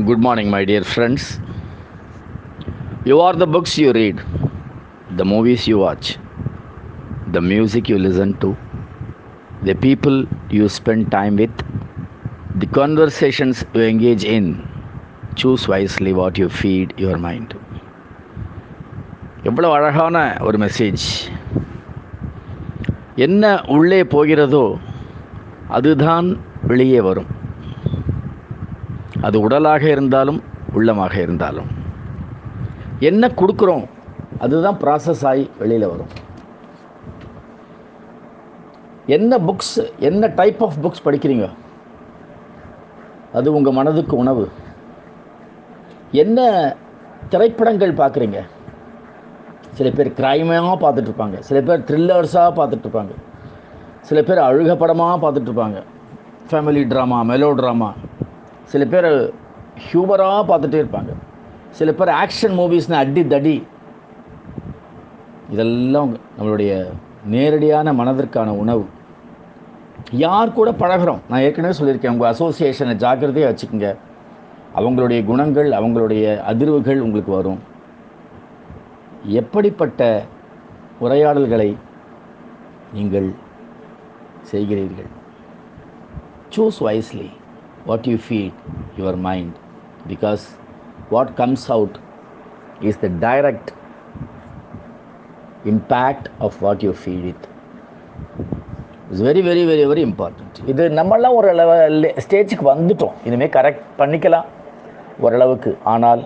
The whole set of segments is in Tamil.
Good morning my dear friends you are the books you read the movies you watch the music you listen to the people you spend time with the conversations you engage in choose wisely what you feed your mind எவ்வளோ அழகான ஒரு மெசேஜ் என்ன உள்ளே போகிறதோ அதுதான் வெளியே வரும் அது உடலாக இருந்தாலும் உள்ளமாக இருந்தாலும். என்ன கொடுக்குறோம்? அதுதான் ப்ராசஸ் ஆகி வெளியில் வரும். என்ன புக்ஸ் என்ன டைப் ஆஃப் புக்ஸ் படிக்கிறீங்க? அது உங்கள் மனதுக்கு உணவு. என்ன திரைப்படங்கள் பார்க்குறீங்க? சில பேர் கிரைமாக பார்த்துட்ருப்பாங்க. சில பேர் த்ரில்லர்ஸாக பார்த்துட்ருப்பாங்க. சில பேர் அழுக படமாக பார்த்துட்ருப்பாங்க. ஃபேமிலி ட்ராமா மெலோ ட்ராமா சில பேர் ஹியூமராக பார்த்துட்டே இருப்பாங்க. சில பேர் ஆக்ஷன் மூவிஸ்னு அடி தடி. இதெல்லாம் நம்மளுடைய நேரடியான மனதிற்கான உணவு. யார் கூட பழகிறோம்? நான் ஏற்கனவே சொல்லியிருக்கேன் உங்கள் அசோசியேஷனை ஜாக்கிரதையாக வச்சுக்கோங்க. அவங்களுடைய குணங்கள் அவங்களுடைய அதிர்வுகள் உங்களுக்கு வரும். எப்படிப்பட்ட உரையாடல்களை நீங்கள் செய்கிறீர்கள்? Choose wisely what you feed your mind because what comes out is the direct impact of what you feel it it's very very very very important இது நம்மளாம் ஒரு அளவு ஸ்டேஜுக்கு வந்துட்டோம். இனிமேல் கரெக்ட் பண்ணிக்கலாம். ஓரளவுக்கு. ஆனால்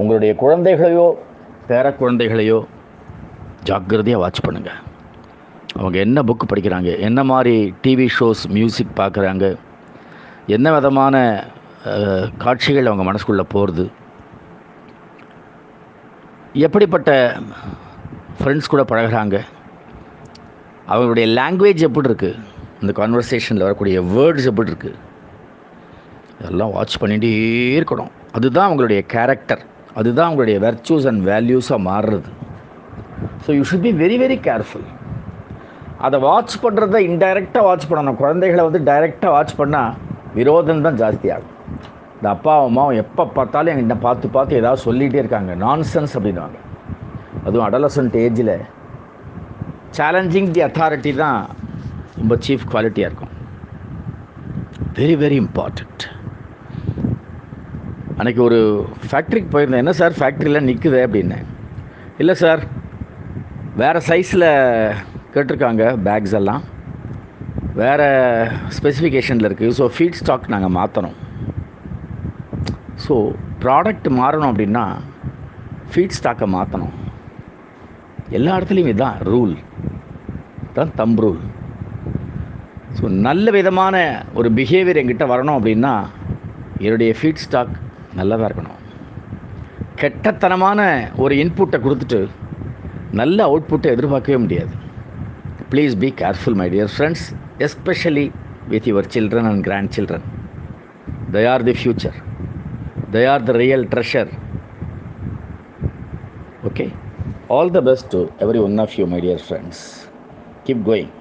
உங்களுடைய குழந்தைகளையோ பேர குழந்தைகளையோ ஜாக்கிரதையாக வாட்ச் பண்ணுங்கள் அவங்க என்ன புக்கு படிக்கிறாங்க என்ன மாதிரி டிவி ஷோஸ் மியூசிக் பார்க்குறாங்க என்ன விதமான காட்சிகள் அவங்க மனசுக்குள்ளே போகிறது எப்படிப்பட்ட ஃப்ரெண்ட்ஸ் கூட பழகுறாங்க? அவங்களுடைய லாங்குவேஜ் எப்படி இருக்குது இந்த கான்வர்சேஷனில் வரக்கூடிய வேர்ட்ஸ் எப்படி இருக்குது இதெல்லாம் வாட்ச் பண்ணிகிட்டே இருக்கணும். அதுதான் அவங்களுடைய கேரக்டர் அதுதான் அவங்களுடைய வெர்ச்சூஸ் அண்ட் வேல்யூஸாக மாறுறது. So you should be very very careful அதை வாட்ச் பண்ணுறத இன்டைரக்டாக வாட்ச் பண்ணணும். குழந்தைகளை வந்து டைரெக்டாக வாட்ச் பண்ணால் விரோதம் தான் ஜாஸ்தியாகும். இந்த அப்பாவும் அம்மாவும் எப்போ பார்த்தாலும் எங்கிட்ட பார்த்து பார்த்து ஏதாவது சொல்லிகிட்டே இருக்காங்க. நான்சென்ஸ் அப்படின்வாங்க அதுவும் அடலசன்ட் ஏஜில் சேலஞ்சிங் தி அத்தாரிட்டி தான் ரொம்ப சீஃப் குவாலிட்டியாக இருக்கும். வெரி வெரி இம்பார்ட்டண்ட் அன்றைக்கி ஒரு ஃபேக்ட்ரிக்கு போயிருந்தேன். என்ன சார் ஃபேக்ட்ரியில் நிற்குது அப்படின்னேன் இல்லை சார் வேறு சைஸில் கேட்டிருக்காங்க பேக்ஸ் எல்லாம். வேறு ஸ்பெசிஃபிகேஷனில் இருக்குது ஸோ ஃபீட் ஸ்டாக் நாங்கள் மாற்றணும் ஸோ ப்ராடக்ட் மாறணும் அப்படின்னா ஃபீட் ஸ்டாக்கை மாற்றணும் எல்லா இடத்துலையும் இதுதான் ரூல் தான் தம் ரூல் ஸோ நல்ல விதமான ஒரு பிஹேவியர் எங்கிட்ட வரணும் அப்படின்னா என்னுடைய ஃபீட் ஸ்டாக் நல்லதாக இருக்கணும். கெட்டத்தனமான ஒரு இன்புட்டை கொடுத்துட்டு நல்ல அவுட்புட்டை எதிர்பார்க்கவே முடியாது. Please be careful my dear friends especially with your children and grandchildren. They are the future, they are the real treasure. Okay? All the best to every one of you, my dear friends. Keep going.